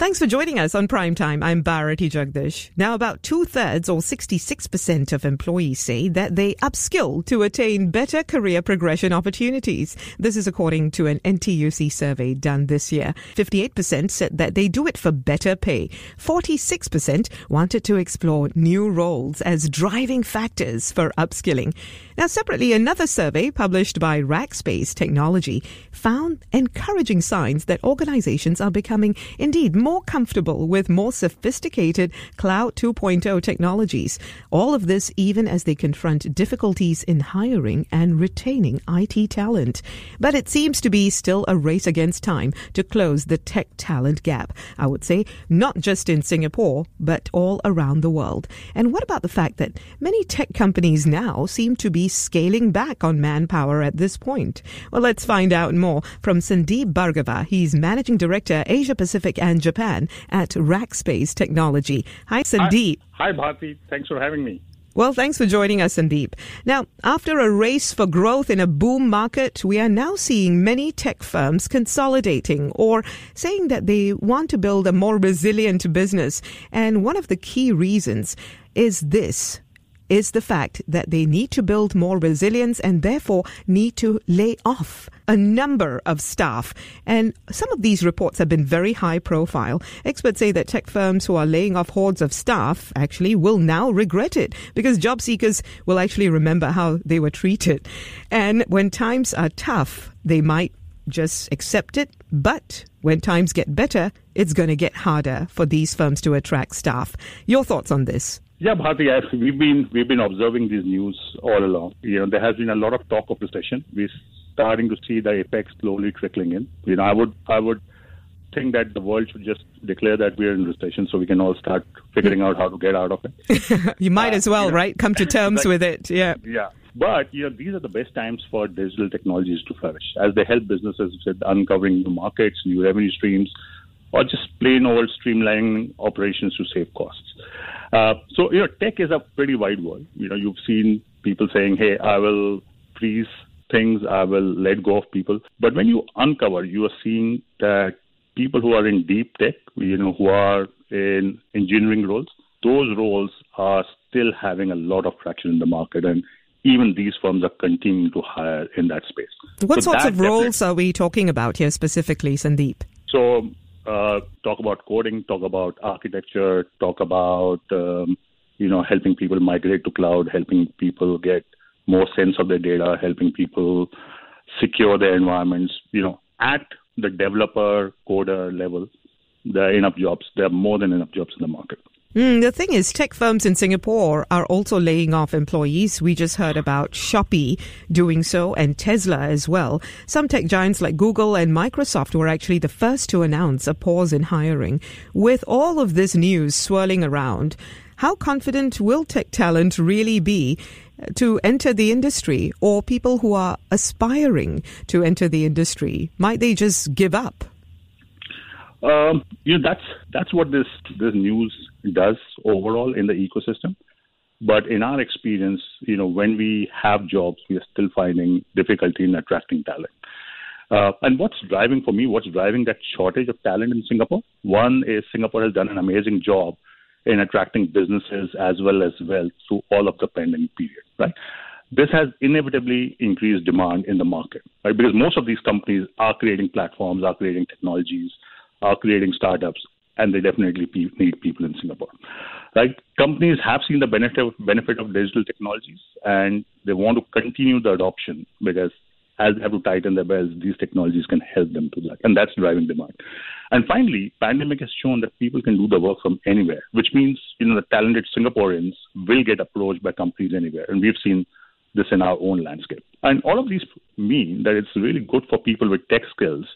Thanks for joining us on Prime Time. I'm Bharati Jagdish. Now, about two thirds or 66% of employees say that they upskill to attain better career progression opportunities. This is according to an NTUC survey done this year. 58% said that they do it for better pay. 46% wanted to explore new roles as driving factors for upskilling. Now, separately, another survey published by Rackspace Technology found encouraging signs that organizations are becoming indeed more more comfortable with more sophisticated Cloud 2.0 technologies. All of this even as they confront difficulties in hiring and retaining IT talent. But it seems to be still a race against time to close the tech talent gap. I would say not just in Singapore, but all around the world. And what about the fact that many tech companies now seem to be scaling back on manpower at this point? Well, let's find out more from Sandeep Bhargava. He's Managing Director, Asia Pacific and Japan Japan at Rackspace Technology. Hi, Sandeep. Hi, Hi Bharti. Thanks for having me. Well, thanks for joining us, Sandeep. Now, after a race for growth in a boom market, we are now seeing many tech firms consolidating or saying that they want to build a more resilient business. And one of the key reasons is this is the fact that they need to build more resilience and therefore need to lay off a number of staff. And some of these reports have been very high profile. Experts say that tech firms who are laying off hordes of staff actually will now regret it because job seekers will actually remember how they were treated. And when times are tough, they might just accept it. But when times get better, it's going to get harder for these firms to attract staff. Your thoughts on this? Yeah, Bharti, we've been we've been observing these news all along. You know, there has been a lot of talk of recession. We're starting to see the effects slowly trickling in. You know, I would I would think that the world should just declare that we're in recession so we can all start figuring out how to get out of it. you might uh, as well, you know, right? Come to terms with it. Yeah. Yeah. But you know, these are the best times for digital technologies to flourish as they help businesses with uncovering new markets, new revenue streams, or just plain old streamlining operations to save costs. Uh, so, you know, tech is a pretty wide world. You know, you've seen people saying, hey, I will freeze things, I will let go of people. But when you uncover, you are seeing that people who are in deep tech, you know, who are in engineering roles, those roles are still having a lot of traction in the market. And even these firms are continuing to hire in that space. What so sorts of roles are we talking about here specifically, Sandeep? So uh, talk about coding, talk about architecture, talk about um, you know helping people migrate to cloud, helping people get more sense of their data, helping people secure their environments. You know, at the developer coder level, there are enough jobs. There are more than enough jobs in the market. Mm, the thing is, tech firms in Singapore are also laying off employees. We just heard about Shopee doing so and Tesla as well. Some tech giants like Google and Microsoft were actually the first to announce a pause in hiring. With all of this news swirling around, how confident will tech talent really be to enter the industry or people who are aspiring to enter the industry? Might they just give up? Um, you know, that's that's what this this news does overall in the ecosystem. But in our experience, you know, when we have jobs, we are still finding difficulty in attracting talent. Uh, and what's driving for me, what's driving that shortage of talent in Singapore? One is Singapore has done an amazing job in attracting businesses as well as wealth through all of the pandemic period, right? This has inevitably increased demand in the market, right? Because most of these companies are creating platforms, are creating technologies, are creating startups, and they definitely pe- need people in Singapore. Right? Companies have seen the benefit of, benefit of digital technologies, and they want to continue the adoption because as they have to tighten their belts, these technologies can help them to that, and that's driving demand. And finally, pandemic has shown that people can do the work from anywhere, which means you know the talented Singaporeans will get approached by companies anywhere, and we've seen this in our own landscape. And all of these mean that it's really good for people with tech skills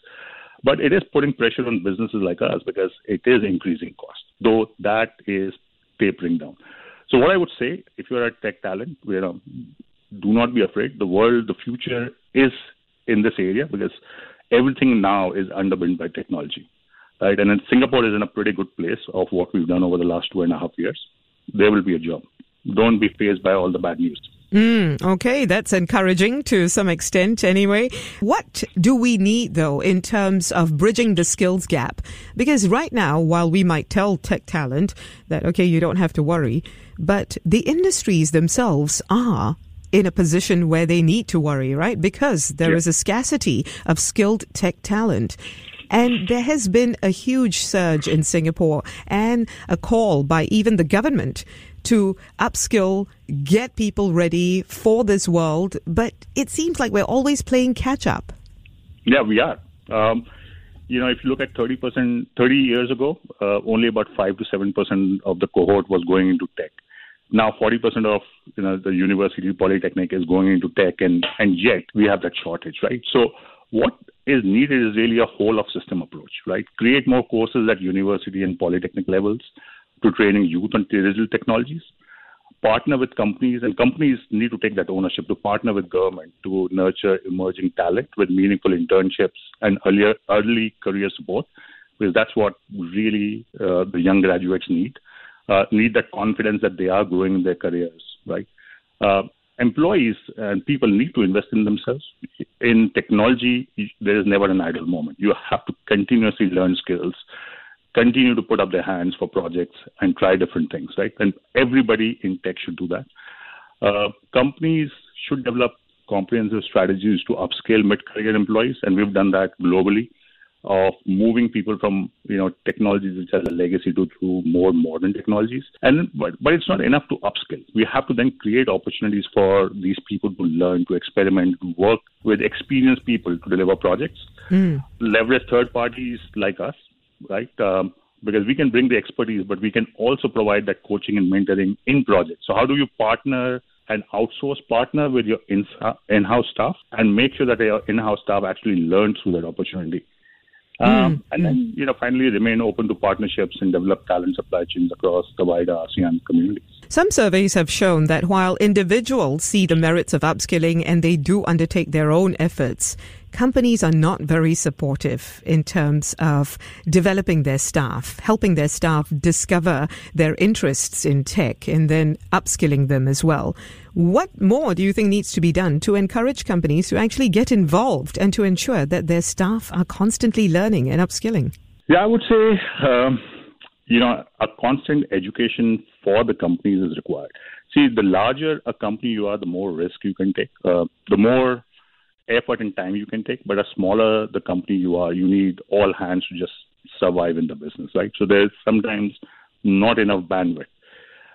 but it is putting pressure on businesses like us because it is increasing cost, though that is tapering down. So what I would say, if you're a tech talent, you know, do not be afraid. The world, the future is in this area because everything now is underpinned by technology, right? And Singapore is in a pretty good place of what we've done over the last two and a half years. There will be a job. Don't be faced by all the bad news. Mm, okay, that's encouraging to some extent anyway. What do we need though in terms of bridging the skills gap? Because right now, while we might tell tech talent that, okay, you don't have to worry, but the industries themselves are in a position where they need to worry, right? Because there yeah. is a scarcity of skilled tech talent. And there has been a huge surge in Singapore and a call by even the government to upskill, get people ready for this world. But it seems like we're always playing catch up. Yeah, we are. Um, you know, if you look at 30%, 30 years ago, uh, only about 5 to 7% of the cohort was going into tech. Now 40% of you know the university polytechnic is going into tech, and and yet we have that shortage, right? So what is needed is really a whole of system approach, right? Create more courses at university and polytechnic levels to training youth on digital technologies. Partner with companies, and companies need to take that ownership to partner with government to nurture emerging talent with meaningful internships and earlier, early career support, because that's what really uh, the young graduates need uh, need that confidence that they are growing in their careers, right? Uh, employees and people need to invest in themselves. In technology, there is never an idle moment. You have to continuously learn skills, continue to put up their hands for projects and try different things, right? And everybody in tech should do that. Uh, companies should develop comprehensive strategies to upscale mid-career employees, and we've done that globally of moving people from you know technologies which are a legacy to, more modern technologies. And but, but it's not enough to upskill. We have to then create opportunities for these people to learn, to experiment, to work with experienced people to deliver projects. Mm. Leverage third parties like us, right? Um, because we can bring the expertise, but we can also provide that coaching and mentoring in projects. So how do you partner and outsource partner with your in-house staff and make sure that your in-house staff actually learn through that opportunity. Um, mm, and then, you know, finally remain open to partnerships and develop talent supply chains across the wider ASEAN community. Some surveys have shown that while individuals see the merits of upskilling and they do undertake their own efforts, companies are not very supportive in terms of developing their staff, helping their staff discover their interests in tech and then upskilling them as well. What more do you think needs to be done to encourage companies to actually get involved and to ensure that their staff are constantly learning and upskilling? Yeah, I would say, um, you know, a constant education for the companies is required. See, the larger a company you are, the more risk you can take. Uh, the more effort and time you can take, but as smaller the company you are, you need all hands to just survive in the business, right? So there's sometimes not enough bandwidth.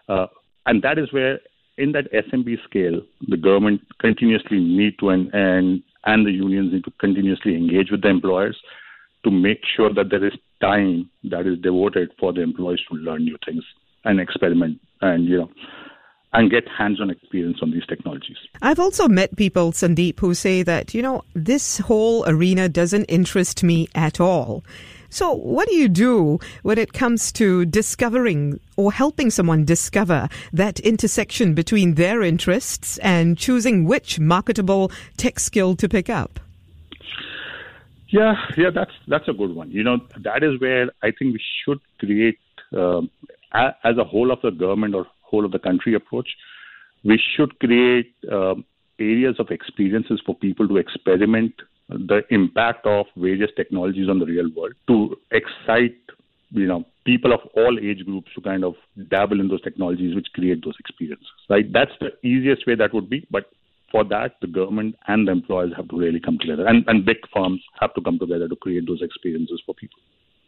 Uh, and that is where, in that SMB scale, the government continuously need to and, and and the unions need to continuously engage with the employers to make sure that there is time that is devoted for the employees to learn new things and experiment and you know and get hands on experience on these technologies. I've also met people, Sandeep, who say that, you know, this whole arena doesn't interest me at all. So, what do you do when it comes to discovering or helping someone discover that intersection between their interests and choosing which marketable tech skill to pick up? Yeah, yeah, that's that's a good one. You know, that is where I think we should create, um, as a whole of the government or whole of the country approach. We should create um, areas of experiences for people to experiment the impact of various technologies on the real world to excite you know people of all age groups to kind of dabble in those technologies which create those experiences right that's the easiest way that would be but for that the government and the employers have to really come together and, and big firms have to come together to create those experiences for people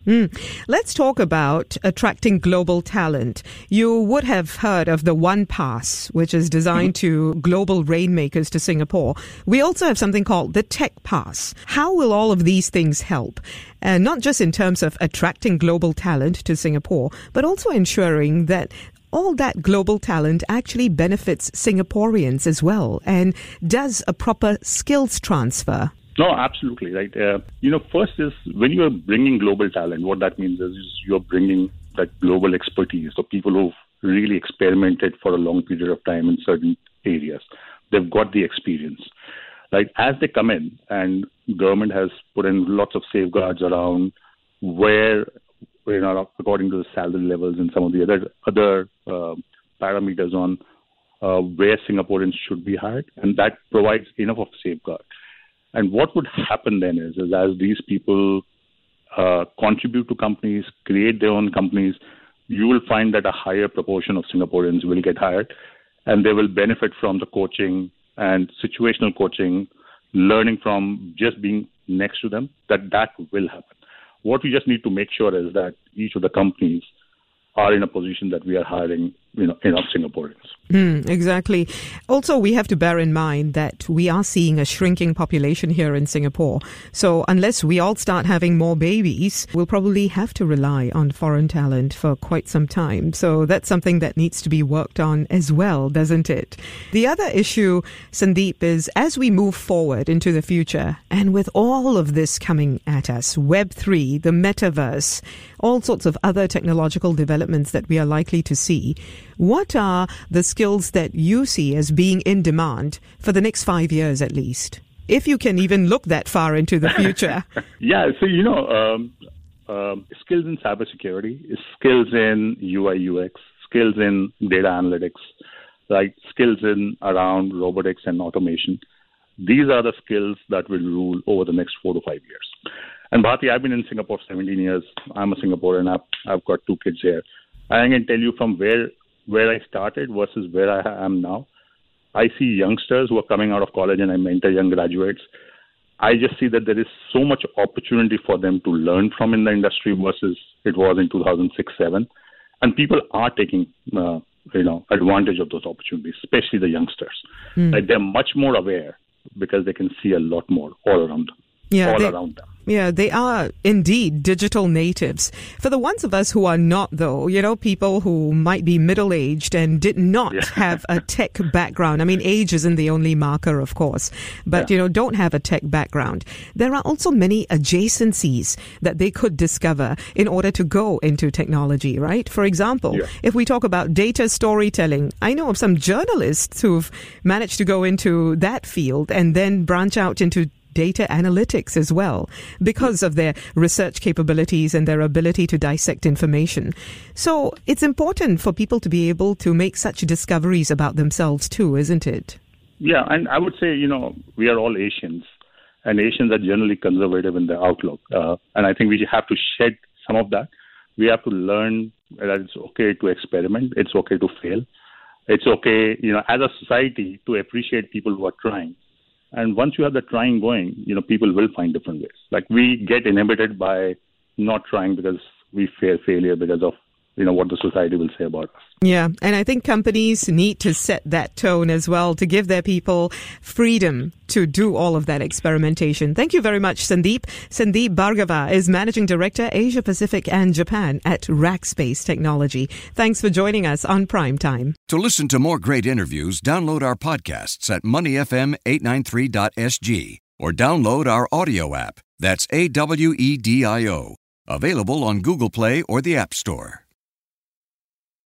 Mm. Let's talk about attracting global talent. You would have heard of the One Pass, which is designed to global rainmakers to Singapore. We also have something called the Tech Pass. How will all of these things help? Uh, not just in terms of attracting global talent to Singapore, but also ensuring that all that global talent actually benefits Singaporeans as well and does a proper skills transfer. No, absolutely right. Uh, you know, first is when you are bringing global talent, what that means is you're bringing that global expertise, so people who've really experimented for a long period of time in certain areas. They've got the experience, right? As they come in, and government has put in lots of safeguards around where, you know, according to the salary levels and some of the other other uh, parameters on uh, where Singaporeans should be hired, and that provides enough of a safeguard. And what would happen then is, is as these people uh, contribute to companies, create their own companies, you will find that a higher proportion of Singaporeans will get hired, and they will benefit from the coaching and situational coaching, learning from just being next to them. That that will happen. What we just need to make sure is that each of the companies are in a position that we are hiring you know, enough Singaporeans. Mm, exactly. Also, we have to bear in mind that we are seeing a shrinking population here in Singapore. So, unless we all start having more babies, we'll probably have to rely on foreign talent for quite some time. So, that's something that needs to be worked on as well, doesn't it? The other issue, Sandeep, is as we move forward into the future, and with all of this coming at us Web3, the metaverse, all sorts of other technological developments that we are likely to see. What are the skills that you see as being in demand for the next five years at least? If you can even look that far into the future. yeah, so, you know, um, um, skills in cybersecurity, skills in UI UX, skills in data analytics, like skills in around robotics and automation. These are the skills that will rule over the next four to five years. And Bharti, I've been in Singapore 17 years. I'm a Singaporean. I've, I've got two kids here. I can tell you from where where I started versus where I am now. I see youngsters who are coming out of college and I mentor young graduates. I just see that there is so much opportunity for them to learn from in the industry versus it was in 2006 7. And people are taking uh, you know advantage of those opportunities, especially the youngsters. Mm. Like they're much more aware because they can see a lot more all around them. Yeah, all they, around them. Yeah, they are indeed digital natives. For the ones of us who are not, though, you know, people who might be middle aged and did not yeah. have a tech background. I mean, age isn't the only marker, of course, but, yeah. you know, don't have a tech background. There are also many adjacencies that they could discover in order to go into technology, right? For example, yeah. if we talk about data storytelling, I know of some journalists who've managed to go into that field and then branch out into data analytics as well because of their research capabilities and their ability to dissect information. So it's important for people to be able to make such discoveries about themselves too, isn't it? Yeah, and I would say, you know, we are all Asians, and Asians are generally conservative in their outlook. Uh, and I think we have to shed some of that. We have to learn that it's okay to experiment, it's okay to fail. It's okay, you know, as a society to appreciate people who are trying and once you have the trying going, you know, people will find different ways. Like we get inhibited by not trying because we fear failure because of you know what the society will say about us. Yeah, and I think companies need to set that tone as well to give their people freedom to do all of that experimentation. Thank you very much, Sandeep. Sandeep Bhargava is Managing Director, Asia Pacific and Japan at Rackspace Technology. Thanks for joining us on Prime Time. To listen to more great interviews, download our podcasts at moneyfm893.sg or download our audio app. That's A W E D I O. Available on Google Play or the App Store.